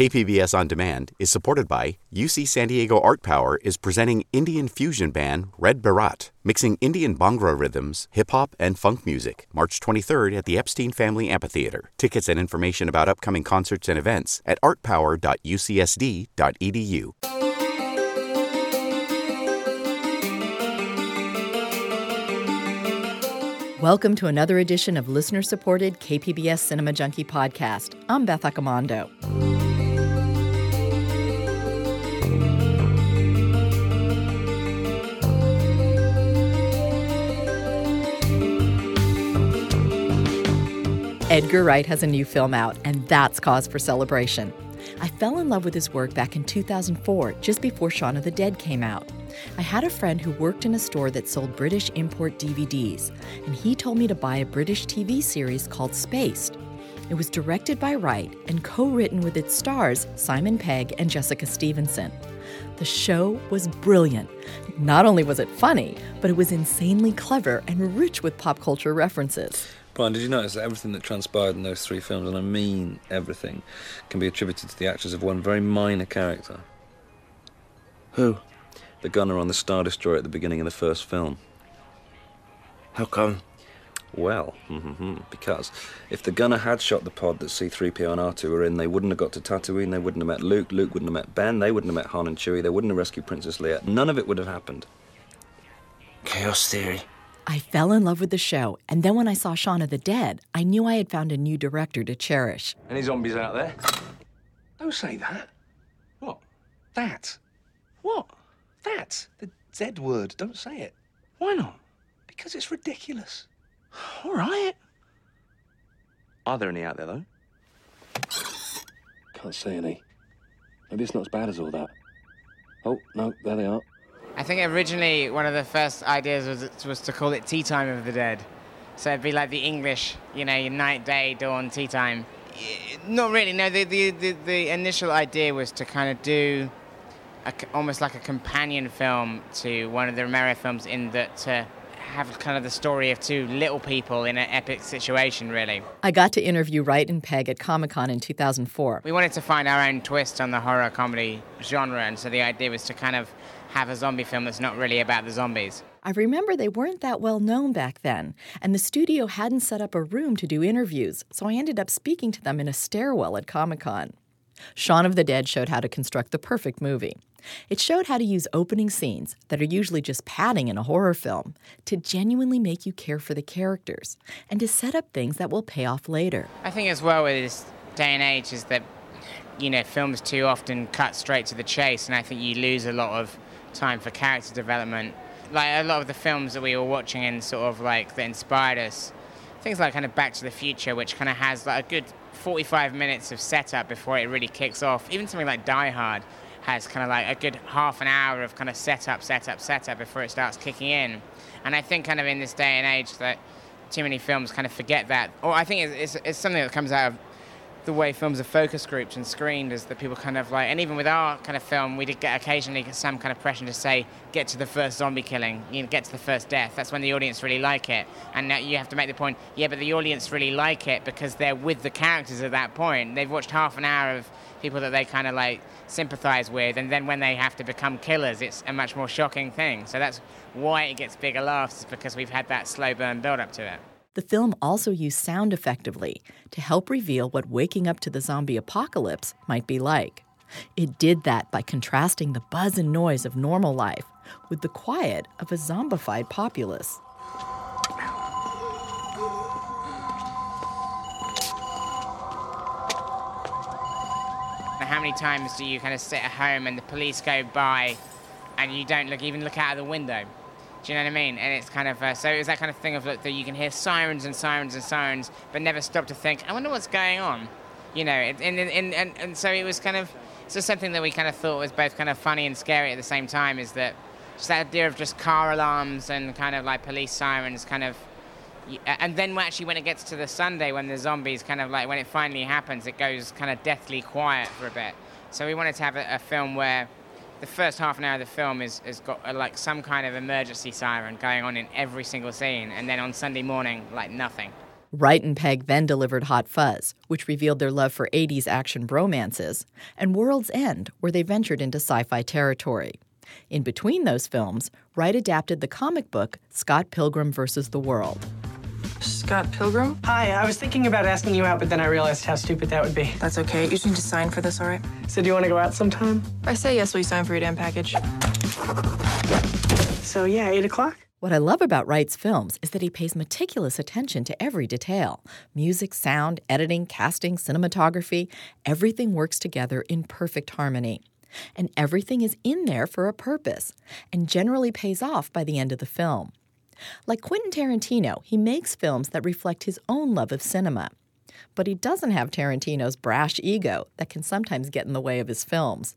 KPBS On Demand is supported by UC San Diego Art Power is presenting Indian fusion band Red Baraat, mixing Indian Bhangra rhythms, hip hop, and funk music, March 23rd at the Epstein Family Amphitheater. Tickets and information about upcoming concerts and events at artpower.ucsd.edu. Welcome to another edition of listener supported KPBS Cinema Junkie podcast. I'm Beth Accomando. Edgar Wright has a new film out, and that's cause for celebration. I fell in love with his work back in 2004, just before Shaun of the Dead came out. I had a friend who worked in a store that sold British import DVDs, and he told me to buy a British TV series called Spaced. It was directed by Wright and co written with its stars, Simon Pegg and Jessica Stevenson. The show was brilliant. Not only was it funny, but it was insanely clever and rich with pop culture references. Brian, did you notice that everything that transpired in those three films, and I mean everything, can be attributed to the actions of one very minor character? Who? The gunner on the Star Destroyer at the beginning of the first film. How come? Well, because if the gunner had shot the pod that C3PO and R2 were in, they wouldn't have got to Tatooine, they wouldn't have met Luke, Luke wouldn't have met Ben, they wouldn't have met Han and Chewie, they wouldn't have rescued Princess Leia. None of it would have happened. Chaos theory. I fell in love with the show, and then when I saw Shaun of the Dead, I knew I had found a new director to cherish. Any zombies out there? Don't say that. What? That? What? That? The Z word. Don't say it. Why not? Because it's ridiculous. All right. Are there any out there, though? Can't see any. Maybe it's not as bad as all that. Oh, no, there they are. I think originally one of the first ideas was was to call it Tea Time of the Dead. So it'd be like the English, you know, night, day, dawn, tea time. Not really. No, the the, the, the initial idea was to kind of do a almost like a companion film to one of the Romero films, in that to have kind of the story of two little people in an epic situation, really. I got to interview Wright and Pegg at Comic Con in 2004. We wanted to find our own twist on the horror comedy genre, and so the idea was to kind of have a zombie film that's not really about the zombies. I remember they weren't that well known back then, and the studio hadn't set up a room to do interviews, so I ended up speaking to them in a stairwell at Comic Con. Shaun of the Dead showed how to construct the perfect movie. It showed how to use opening scenes that are usually just padding in a horror film to genuinely make you care for the characters and to set up things that will pay off later. I think as well with this day and age is that you know films too often cut straight to the chase, and I think you lose a lot of time for character development. Like a lot of the films that we were watching and sort of like that inspired us, things like kind of Back to the Future, which kind of has like a good 45 minutes of setup before it really kicks off. Even something like Die Hard has kind of like a good half an hour of kind of setup, setup, setup before it starts kicking in. And I think kind of in this day and age that too many films kind of forget that. Or I think it's, it's, it's something that comes out of the way films are focus grouped and screened is that people kind of like, and even with our kind of film, we did get occasionally some kind of pressure to say, get to the first zombie killing, you know, get to the first death. That's when the audience really like it. And now you have to make the point, yeah, but the audience really like it because they're with the characters at that point. They've watched half an hour of people that they kind of like sympathize with, and then when they have to become killers, it's a much more shocking thing. So that's why it gets bigger laughs, is because we've had that slow burn build up to it. The film also used sound effectively to help reveal what waking up to the zombie apocalypse might be like. It did that by contrasting the buzz and noise of normal life with the quiet of a zombified populace. How many times do you kind of sit at home and the police go by and you don't look even look out of the window? Do you know what I mean? And it's kind of uh, so it's that kind of thing of like, that you can hear sirens and sirens and sirens, but never stop to think. I wonder what's going on. You know, it- and and, and and so it was kind of so something that we kind of thought was both kind of funny and scary at the same time. Is that just that idea of just car alarms and kind of like police sirens, kind of. And then actually, when it gets to the Sunday, when the zombies kind of like when it finally happens, it goes kind of deathly quiet for a bit. So we wanted to have a, a film where the first half an hour of the film is has got uh, like some kind of emergency siren going on in every single scene, and then on Sunday morning, like nothing. Wright and Pegg then delivered Hot Fuzz, which revealed their love for 80s action bromances, and World's End, where they ventured into sci fi territory. In between those films, Wright adapted the comic book Scott Pilgrim vs. the World. Scott Pilgrim? Hi, I was thinking about asking you out, but then I realized how stupid that would be. That's okay. You just need to sign for this, all right? So, do you want to go out sometime? I say yes, will you sign for your damn package? So, yeah, 8 o'clock? What I love about Wright's films is that he pays meticulous attention to every detail music, sound, editing, casting, cinematography. Everything works together in perfect harmony. And everything is in there for a purpose and generally pays off by the end of the film. Like Quentin Tarantino, he makes films that reflect his own love of cinema. But he doesn't have Tarantino's brash ego that can sometimes get in the way of his films.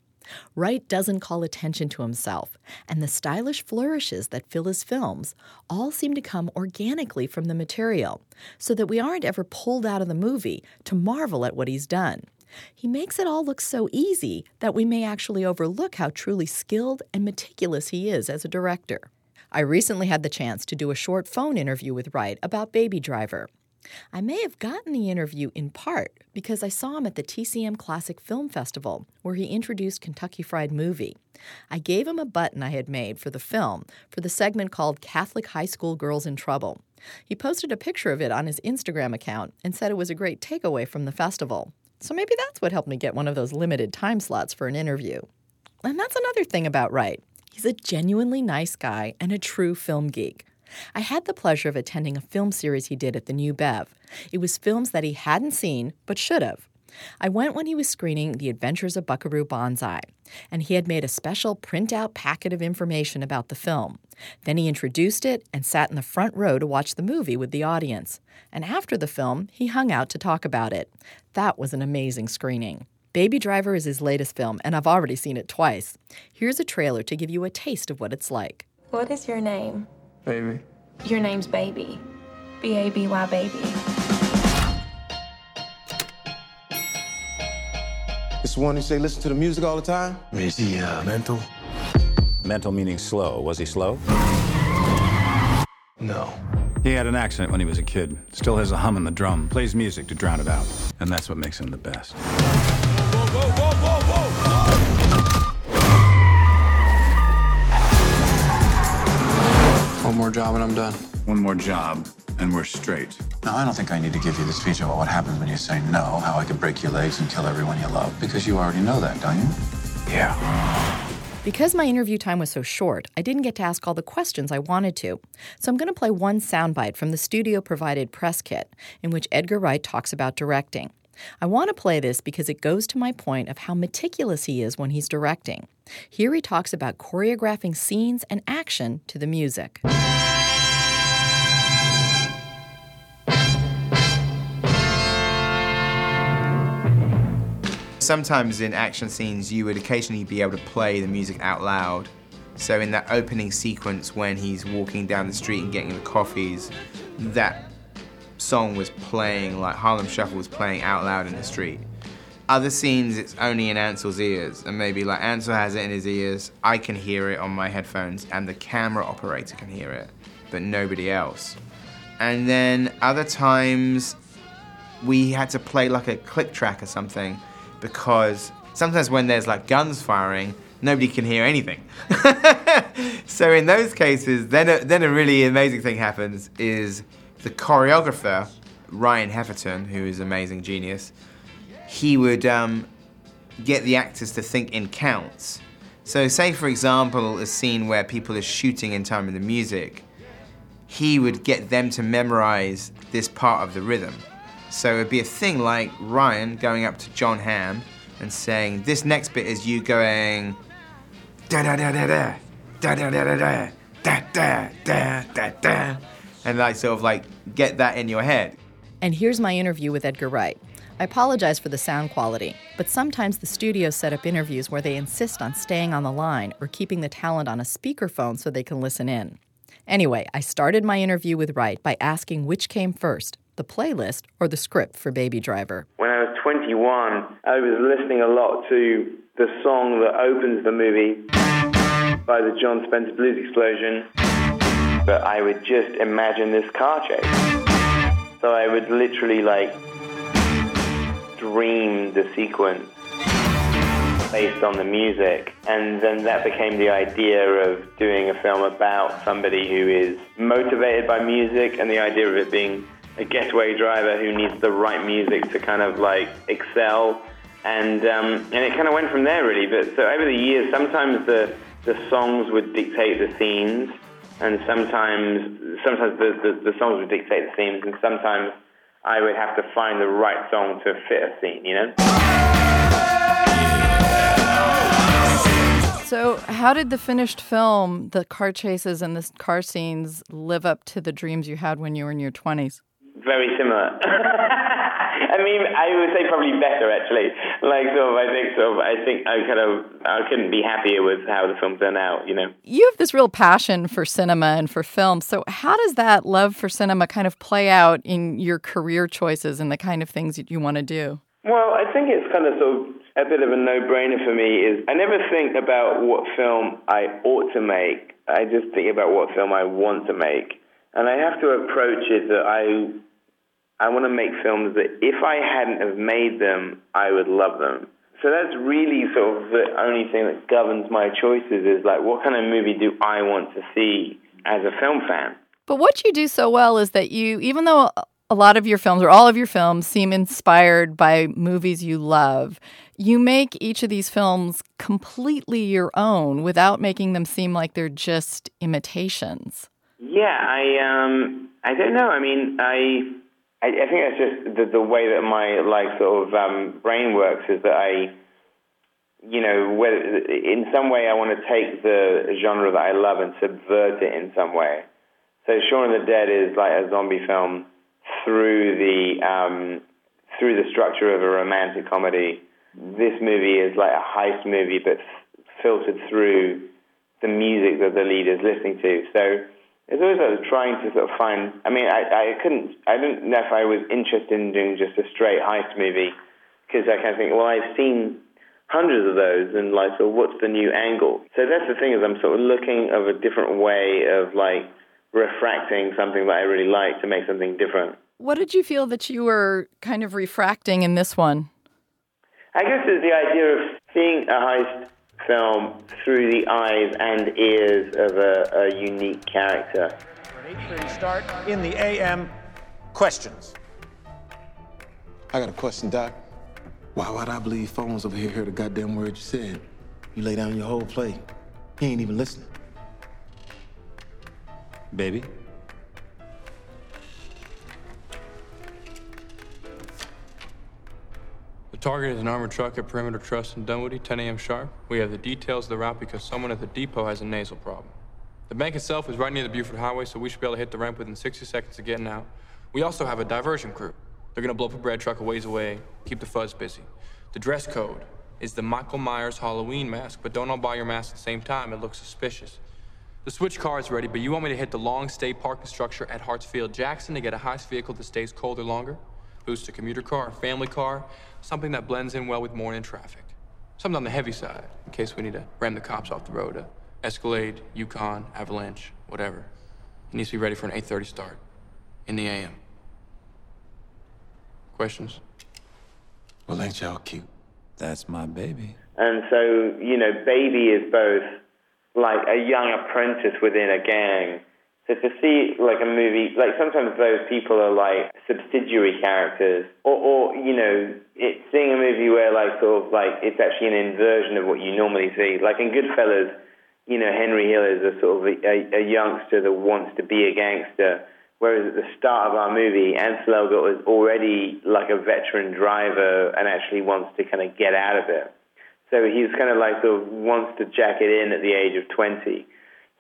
Wright doesn't call attention to himself, and the stylish flourishes that fill his films all seem to come organically from the material, so that we aren't ever pulled out of the movie to marvel at what he's done. He makes it all look so easy that we may actually overlook how truly skilled and meticulous he is as a director. I recently had the chance to do a short phone interview with Wright about Baby Driver. I may have gotten the interview in part because I saw him at the TCM Classic Film Festival, where he introduced Kentucky Fried Movie. I gave him a button I had made for the film for the segment called Catholic High School Girls in Trouble. He posted a picture of it on his Instagram account and said it was a great takeaway from the festival. So maybe that's what helped me get one of those limited time slots for an interview. And that's another thing about Wright. He's a genuinely nice guy and a true film geek. I had the pleasure of attending a film series he did at the New Bev. It was films that he hadn't seen, but should have. I went when he was screening The Adventures of Buckaroo Banzai, and he had made a special printout packet of information about the film. Then he introduced it and sat in the front row to watch the movie with the audience. And after the film, he hung out to talk about it. That was an amazing screening. Baby Driver is his latest film, and I've already seen it twice. Here's a trailer to give you a taste of what it's like. What is your name? Baby. Your name's Baby. B A B Y Baby. It's the one who say listen to the music all the time? Is he uh, mental? Mental meaning slow. Was he slow? No. He had an accident when he was a kid. Still has a hum in the drum. Plays music to drown it out. And that's what makes him the best. More job and I'm done. One more job and we're straight. Now, I don't think I need to give you the speech about what happens when you say no, how I could break your legs and kill everyone you love, because you already know that, don't you? Yeah. Because my interview time was so short, I didn't get to ask all the questions I wanted to. So I'm going to play one soundbite from the studio provided press kit in which Edgar Wright talks about directing. I want to play this because it goes to my point of how meticulous he is when he's directing. Here he talks about choreographing scenes and action to the music. Sometimes in action scenes, you would occasionally be able to play the music out loud. So in that opening sequence when he's walking down the street and getting the coffees, that song was playing, like Harlem Shuffle was playing out loud in the street. Other scenes, it's only in Ansel's ears, and maybe like Ansel has it in his ears, I can hear it on my headphones, and the camera operator can hear it, but nobody else. And then other times, we had to play like a click track or something, because sometimes when there's like guns firing, nobody can hear anything. so in those cases, then a, then a really amazing thing happens is the choreographer, Ryan Heffington, who is amazing genius, he would um, get the actors to think in counts. So say, for example, a scene where people are shooting in time with the music, he would get them to memorize this part of the rhythm. So it'd be a thing like Ryan going up to Jon Hamm and saying, this next bit is you going da da da da da da da da da da da da da da and like sort of like get that in your head. And here's my interview with Edgar Wright. I apologize for the sound quality, but sometimes the studios set up interviews where they insist on staying on the line or keeping the talent on a speakerphone so they can listen in. Anyway, I started my interview with Wright by asking which came first, the playlist or the script for Baby Driver. When I was 21, I was listening a lot to the song that opens the movie by the Jon Spencer Blues Explosion, but I would just imagine this car chase. So I would literally like dream the sequence based on the music. And then that became the idea of doing a film about somebody who is motivated by music and the idea of it being a getaway driver who needs the right music to kind of like excel. And, um, and it kind of went from there really. But so over the years, sometimes the, the songs would dictate the scenes and sometimes sometimes the, the, the songs would dictate the themes, and sometimes I would have to find the right song to fit a scene, you know? So, how did the finished film, the car chases and the car scenes, live up to the dreams you had when you were in your 20s? Very similar. I mean, I would say probably better actually. Like, sort of, I think so. I think I kind of I couldn't be happier with how the film turned out. You know, you have this real passion for cinema and for film. So, how does that love for cinema kind of play out in your career choices and the kind of things that you want to do? Well, I think it's kind of sort of a bit of a no-brainer for me. Is I never think about what film I ought to make. I just think about what film I want to make. And I have to approach it that I I want to make films that if I hadn't have made them, I would love them. So that's really sort of the only thing that governs my choices is like, what kind of movie do I want to see as a film fan? But what you do so well is that you, even though a lot of your films or all of your films seem inspired by movies you love, you make each of these films completely your own without making them seem like they're just imitations. Yeah, I um I don't know. I mean, I I, I think that's just the, the way that my like sort of um, brain works is that I, you know, whether, in some way I want to take the genre that I love and subvert it in some way. So Shaun of the Dead is like a zombie film through the um, through the structure of a romantic comedy. This movie is like a heist movie, but filtered through the music that the lead is listening to. So it's always like trying to sort of find. I mean, I, I couldn't. I didn't know if I was interested in doing just a straight heist movie because I kind of think, well, I've seen hundreds of those, and like, so what's the new angle? So that's the thing is, I'm sort of looking of a different way of like refracting something that I really like to make something different. What did you feel that you were kind of refracting in this one? I guess it's the idea of seeing a heist film through the eyes and ears of a, a unique character. 8:30 start in the AM. Questions. I got a question, Doc. Why would I believe phones over here heard the goddamn word you said? You lay down your whole play. He ain't even listening. Baby? Target is an armored truck at Perimeter Trust in Dunwoody, 10 a.m. sharp. We have the details of the route because someone at the depot has a nasal problem. The bank itself is right near the Buford Highway, so we should be able to hit the ramp within 60 seconds of getting out. We also have a diversion crew. They're gonna blow up a bread truck a ways away, keep the fuzz busy. The dress code is the Michael Myers Halloween mask, but don't all buy your mask at the same time. It looks suspicious. The switch car is ready, but you want me to hit the long stay parking structure at Hartsfield Jackson to get a heist vehicle that stays colder longer? Boost a commuter car, a family car, something that blends in well with morning traffic. Something on the heavy side, in case we need to ram the cops off the road. A Escalade, Yukon, Avalanche, whatever. It needs to be ready for an 8.30 start in the AM. Questions? Well, ain't y'all cute? That's my baby. And so, you know, Baby is both like a young apprentice within a gang. So to see like a movie, like sometimes those people are like subsidiary characters, or, or you know, it, seeing a movie where like sort of like it's actually an inversion of what you normally see. Like in Goodfellas, you know, Henry Hill is a sort of a, a youngster that wants to be a gangster, whereas at the start of our movie, Ansel Elgort was already like a veteran driver and actually wants to kind of get out of it. So he's kind of like sort of wants to jack it in at the age of 20.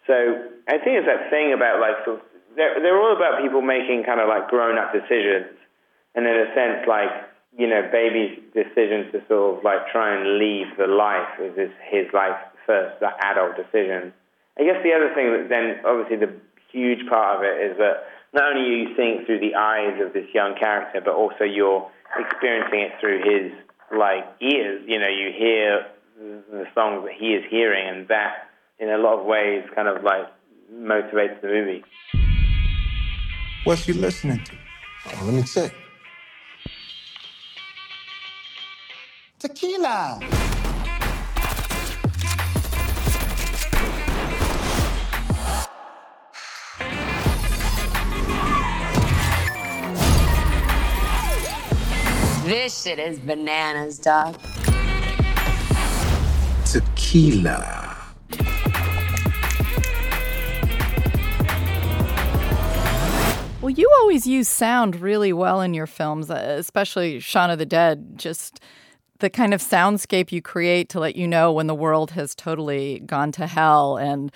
So I think it's that thing about like sort of, they're, they're all about people making kind of like grown up decisions. And in a sense, like, you know, baby's decision to sort of like try and leave the life is his, his life first, that adult decision. I guess the other thing that then obviously the huge part of it is that not only you seeing it through the eyes of this young character, but also you're experiencing it through his like ears. You know, you hear the songs that he is hearing, and that, in a lot of ways, kind of like motivates the movie. What's you listening to? Oh, let me check. Tequila. This shit is bananas, dog. Tequila. Well, you always use sound really well in your films, uh, especially Shaun of the Dead. Just the kind of soundscape you create to let you know when the world has totally gone to hell. And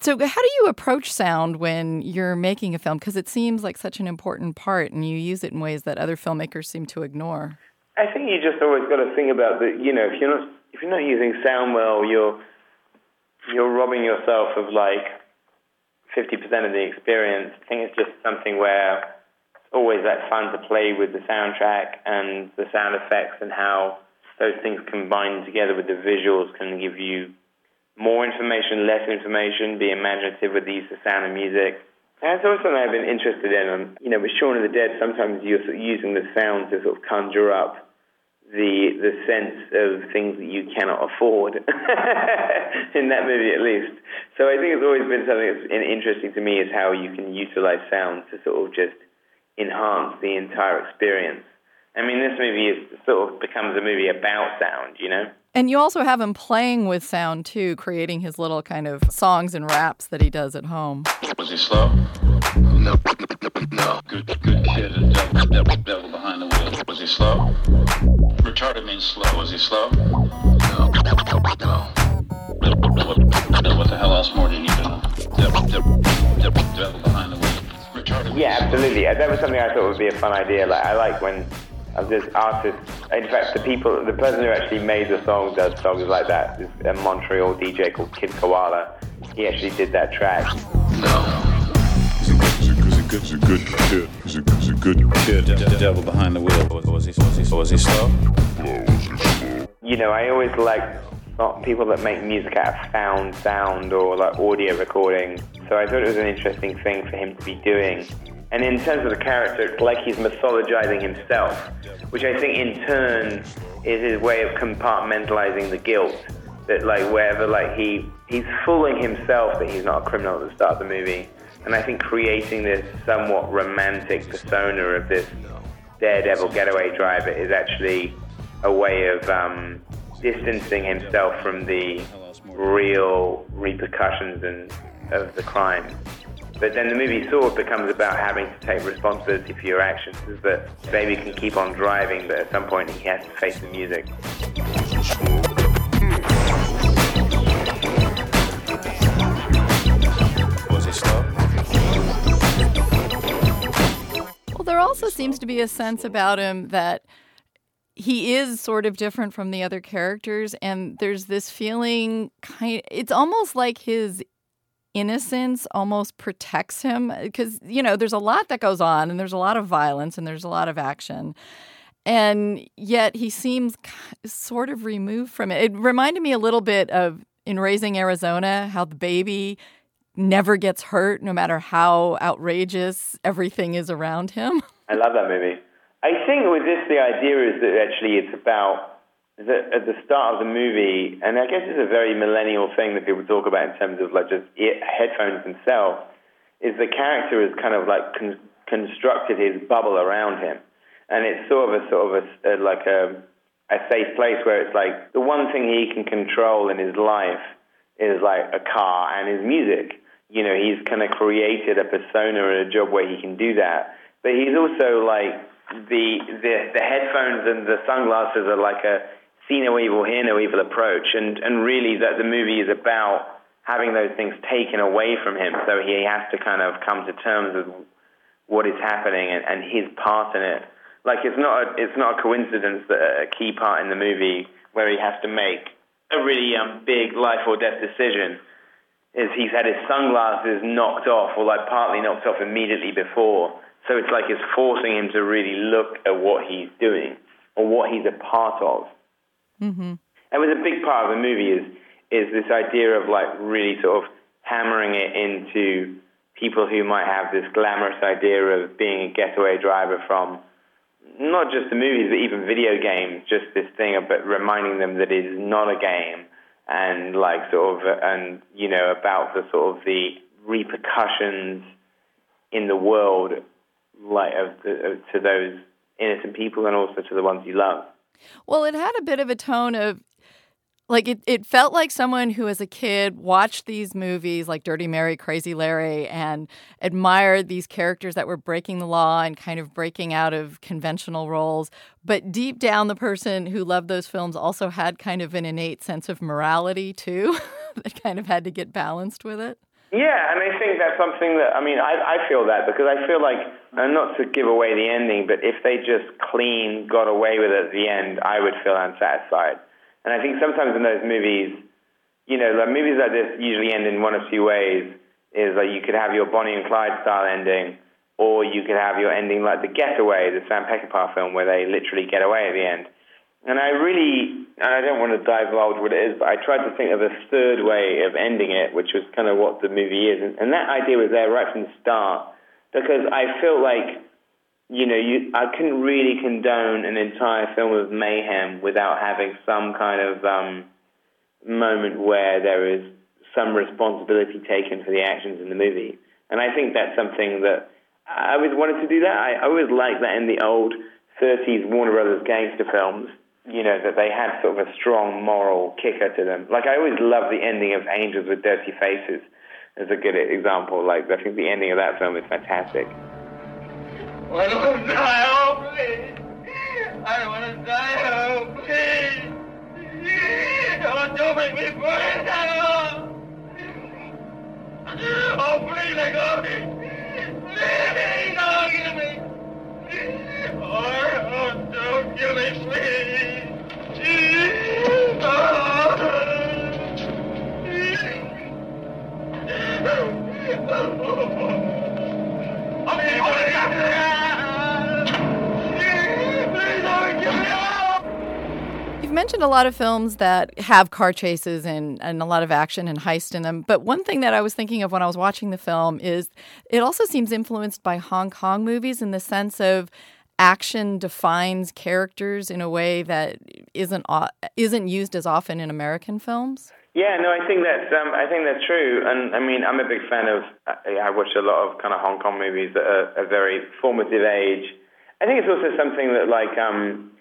so, how do you approach sound when you're making a film? Because it seems like such an important part, and you use it in ways that other filmmakers seem to ignore. I think you just always got to think about that. You know, if you're not if you're not using sound well, you're you're robbing yourself of like 50% of the experience. I think it's just something where it's always that fun to play with the soundtrack and the sound effects and how those things combined together with the visuals can give you more information, less information, be imaginative with the use of sound and music. And it's always something I've been interested in. And, you know, with Shaun of the Dead, sometimes you're using the sound to sort of conjure up the the sense of things that you cannot afford in that movie at least. So I think it's always been something that's interesting to me is how you can utilize sound to sort of just enhance the entire experience. I mean, this movie is sort of becomes a movie about sound, you know. And you also have him playing with sound too, creating his little kind of songs and raps that he does at home. Was he slow? No, no. Good, good kid. Devil, devil, devil behind the wheel. Was he slow? Retarded means slow. Was he slow? No, no. What the hell else more do you know? Devil, devil, devil, devil behind the wheel. Retarded. Yeah, absolutely. That was something I thought would be a fun idea. Like I like when uh, of this artist. In fact, the people, the person who actually made the song does songs like that. This a Montreal DJ called Kid Koala. He actually did that track. He's a good kid. He's a, he's a good kid. De- devil behind the wheel. Was, was he? Was he? Was he slow? You know, I always like not people that make music out of found sound or like audio recording. So I thought it was an interesting thing for him to be doing. And in terms of the character, it's like he's mythologizing himself, which I think in turn is his way of compartmentalizing the guilt. That like wherever like he he's fooling himself that he's not a criminal at the start of the movie, and I think creating this somewhat romantic persona of this daredevil getaway driver is actually a way of um, distancing himself from the real repercussions and of the crime. But then the movie sort of becomes about having to take responsibility for your actions. Is that Baby can keep on driving, but at some point he has to face the music. Also seems to be a sense about him that he is sort of different from the other characters and there's this feeling kind it's almost like his innocence almost protects him because you know there's a lot that goes on and there's a lot of violence and there's a lot of action and yet he seems sort of removed from it. It reminded me a little bit of in raising arizona how the baby never gets hurt no matter how outrageous everything is around him I love that movie. I think with this, the idea is that actually it's about that at the start of the movie, and I guess it's a very millennial thing that people talk about in terms of like just headphones themselves, is the character has kind of like con- constructed his bubble around him, and it's sort of a sort of a, a like a a safe place where it's like the one thing he can control in his life is like a car and his music. You know, he's kind of created a persona and a job where he can do that. But he's also like the the the headphones and the sunglasses are like a see no evil, hear no evil approach, and and really that the movie is about having those things taken away from him. So he has to kind of come to terms with what is happening and, and his part in it. Like it's not a, it's not a coincidence that a key part in the movie where he has to make a really um, big life or death decision is he's had his sunglasses knocked off or like partly knocked off immediately before. So it's like it's forcing him to really look at what he's doing or what he's a part of. mm-hmm. It was a big part of the movie is is this idea of like really sort of hammering it into people who might have this glamorous idea of being a getaway driver from not just the movies, but even video games, just this thing about reminding them that it is not a game and like sort of, and you know, about the sort of the repercussions in the world like of the, of, to those innocent people and also to the ones you love. Well, it had a bit of a tone of like it, it felt like someone who as a kid watched these movies like dirty mary crazy larry and admired these characters that were breaking the law and kind of breaking out of conventional roles but deep down the person who loved those films also had kind of an innate sense of morality too that kind of had to get balanced with it yeah, and I think that's something that I mean I I feel that because I feel like and not to give away the ending, but if they just clean got away with it at the end, I would feel unsatisfied. And I think sometimes in those movies, you know, like movies like this usually end in one of two ways. Is like you could have your Bonnie and Clyde style ending, or you could have your ending like The Getaway, the Sam Peckinpah film, where they literally get away at the end. And I really, and I don't want to divulge what it is, but I tried to think of a third way of ending it, which was kind of what the movie is. And, and that idea was there right from the start because I feel like, you know, you, I couldn't really condone an entire film of mayhem without having some kind of um, moment where there is some responsibility taken for the actions in the movie. And I think that's something that I always wanted to do that. I always liked that in the old 30s Warner Brothers gangster films you know, that they had sort of a strong moral kicker to them. Like I always love the ending of Angels with Dirty Faces as a good example. Like I think the ending of that film is fantastic. I want to die, please. I don't want to die, oh, don't make me burn. Oh, please me. Please me. You've mentioned a lot of films that have car chases and, and a lot of action and heist in them. But one thing that I was thinking of when I was watching the film is it also seems influenced by Hong Kong movies in the sense of action defines characters in a way that isn't isn't used as often in American films? Yeah, no, I think that's um, I think that's true, and I mean I'm a big fan of. I watch a lot of kind of Hong Kong movies at are a very formative age. I think it's also something that like um,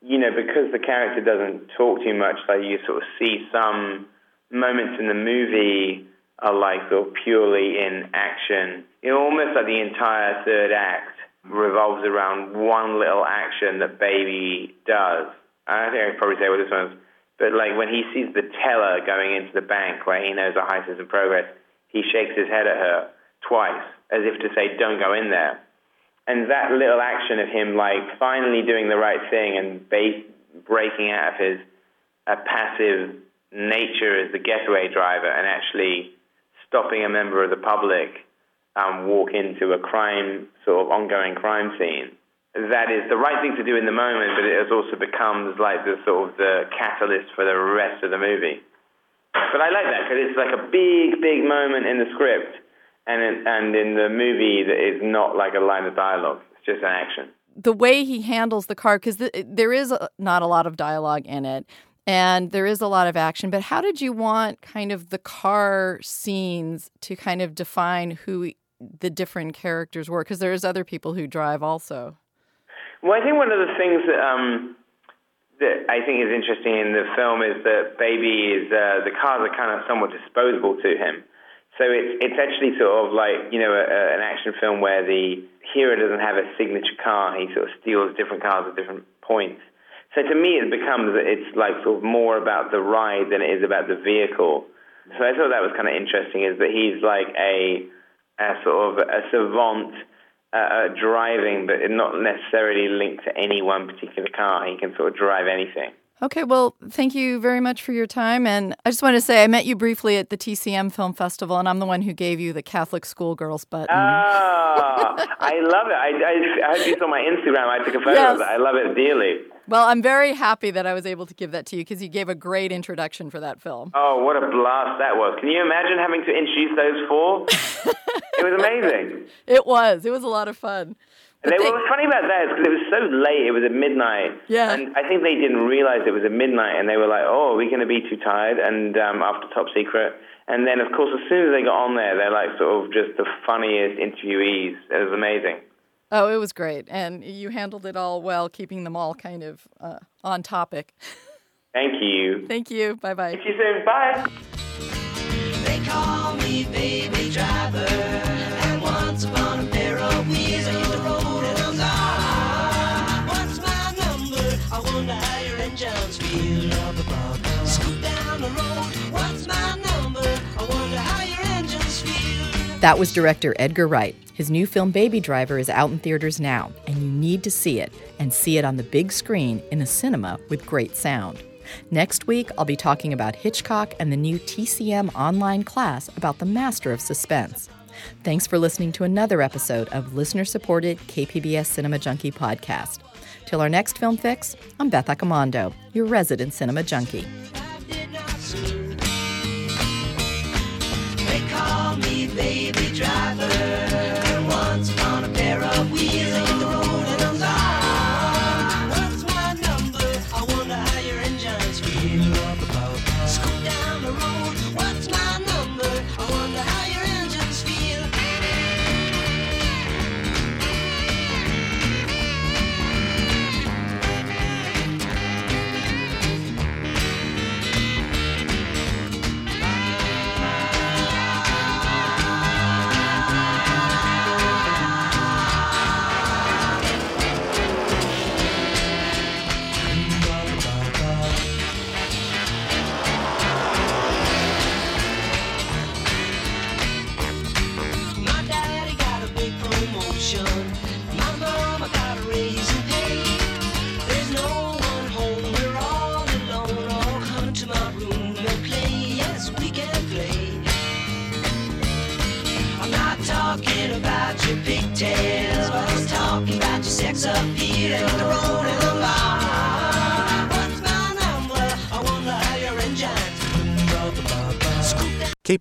you know because the character doesn't talk too much, like you sort of see some moments in the movie are like sort of purely in action. You know, almost like the entire third act revolves around one little action that Baby does. I think I can probably say what this one is. But like when he sees the teller going into the bank where he knows a heist is in progress, he shakes his head at her twice as if to say, don't go in there. And that little action of him like finally doing the right thing and ba- breaking out of his passive nature as the getaway driver and actually stopping a member of the public um, walk into a crime, sort of ongoing crime scene. That is the right thing to do in the moment, but it has also becomes like the sort of the catalyst for the rest of the movie. But I like that because it's like a big, big moment in the script, and in, and in the movie that is not like a line of dialogue. It's just an action. The way he handles the car, because the, there is a, not a lot of dialogue in it, and there is a lot of action. But how did you want kind of the car scenes to kind of define who the different characters were? Because there's other people who drive also. Well, I think one of the things that um, that I think is interesting in the film is that Baby is uh, the cars are kind of somewhat disposable to him. So it's it's actually sort of like you know a, a, an action film where the hero doesn't have a signature car; he sort of steals different cars at different points. So to me, it becomes it's like sort of more about the ride than it is about the vehicle. So I thought that was kind of interesting. Is that he's like a a sort of a savant uh, uh, driving, but not necessarily linked to any one particular car. He can sort of drive anything. Okay, well, thank you very much for your time. And I just want to say, I met you briefly at the TCM Film Festival, and I'm the one who gave you the Catholic schoolgirls button. Ah, I love it. I, I, I hope you saw my Instagram. I took a photo yes. of it. I love it dearly. Well, I'm very happy that I was able to give that to you because you gave a great introduction for that film. Oh, what a blast that was. Can you imagine having to introduce those four? It was amazing. It was. It was a lot of fun. And they, what was funny about that is because it was so late, it was at midnight. Yeah. And I think they didn't realize it was at midnight, and they were like, oh, are we going to be too tired? And um, after Top Secret. And then, of course, as soon as they got on there, they're like sort of just the funniest interviewees. It was amazing. Oh, it was great. And you handled it all well, keeping them all kind of uh, on topic. Thank you. Thank you. Bye bye. See you soon. Bye. That was director Edgar Wright. His new film Baby Driver is out in theaters now, and you need to see it, and see it on the big screen in a cinema with great sound. Next week, I'll be talking about Hitchcock and the new TCM online class about the master of suspense. Thanks for listening to another episode of listener supported KPBS Cinema Junkie podcast. Till our next film fix, I'm Beth Accomando, your resident cinema junkie. Baby driver.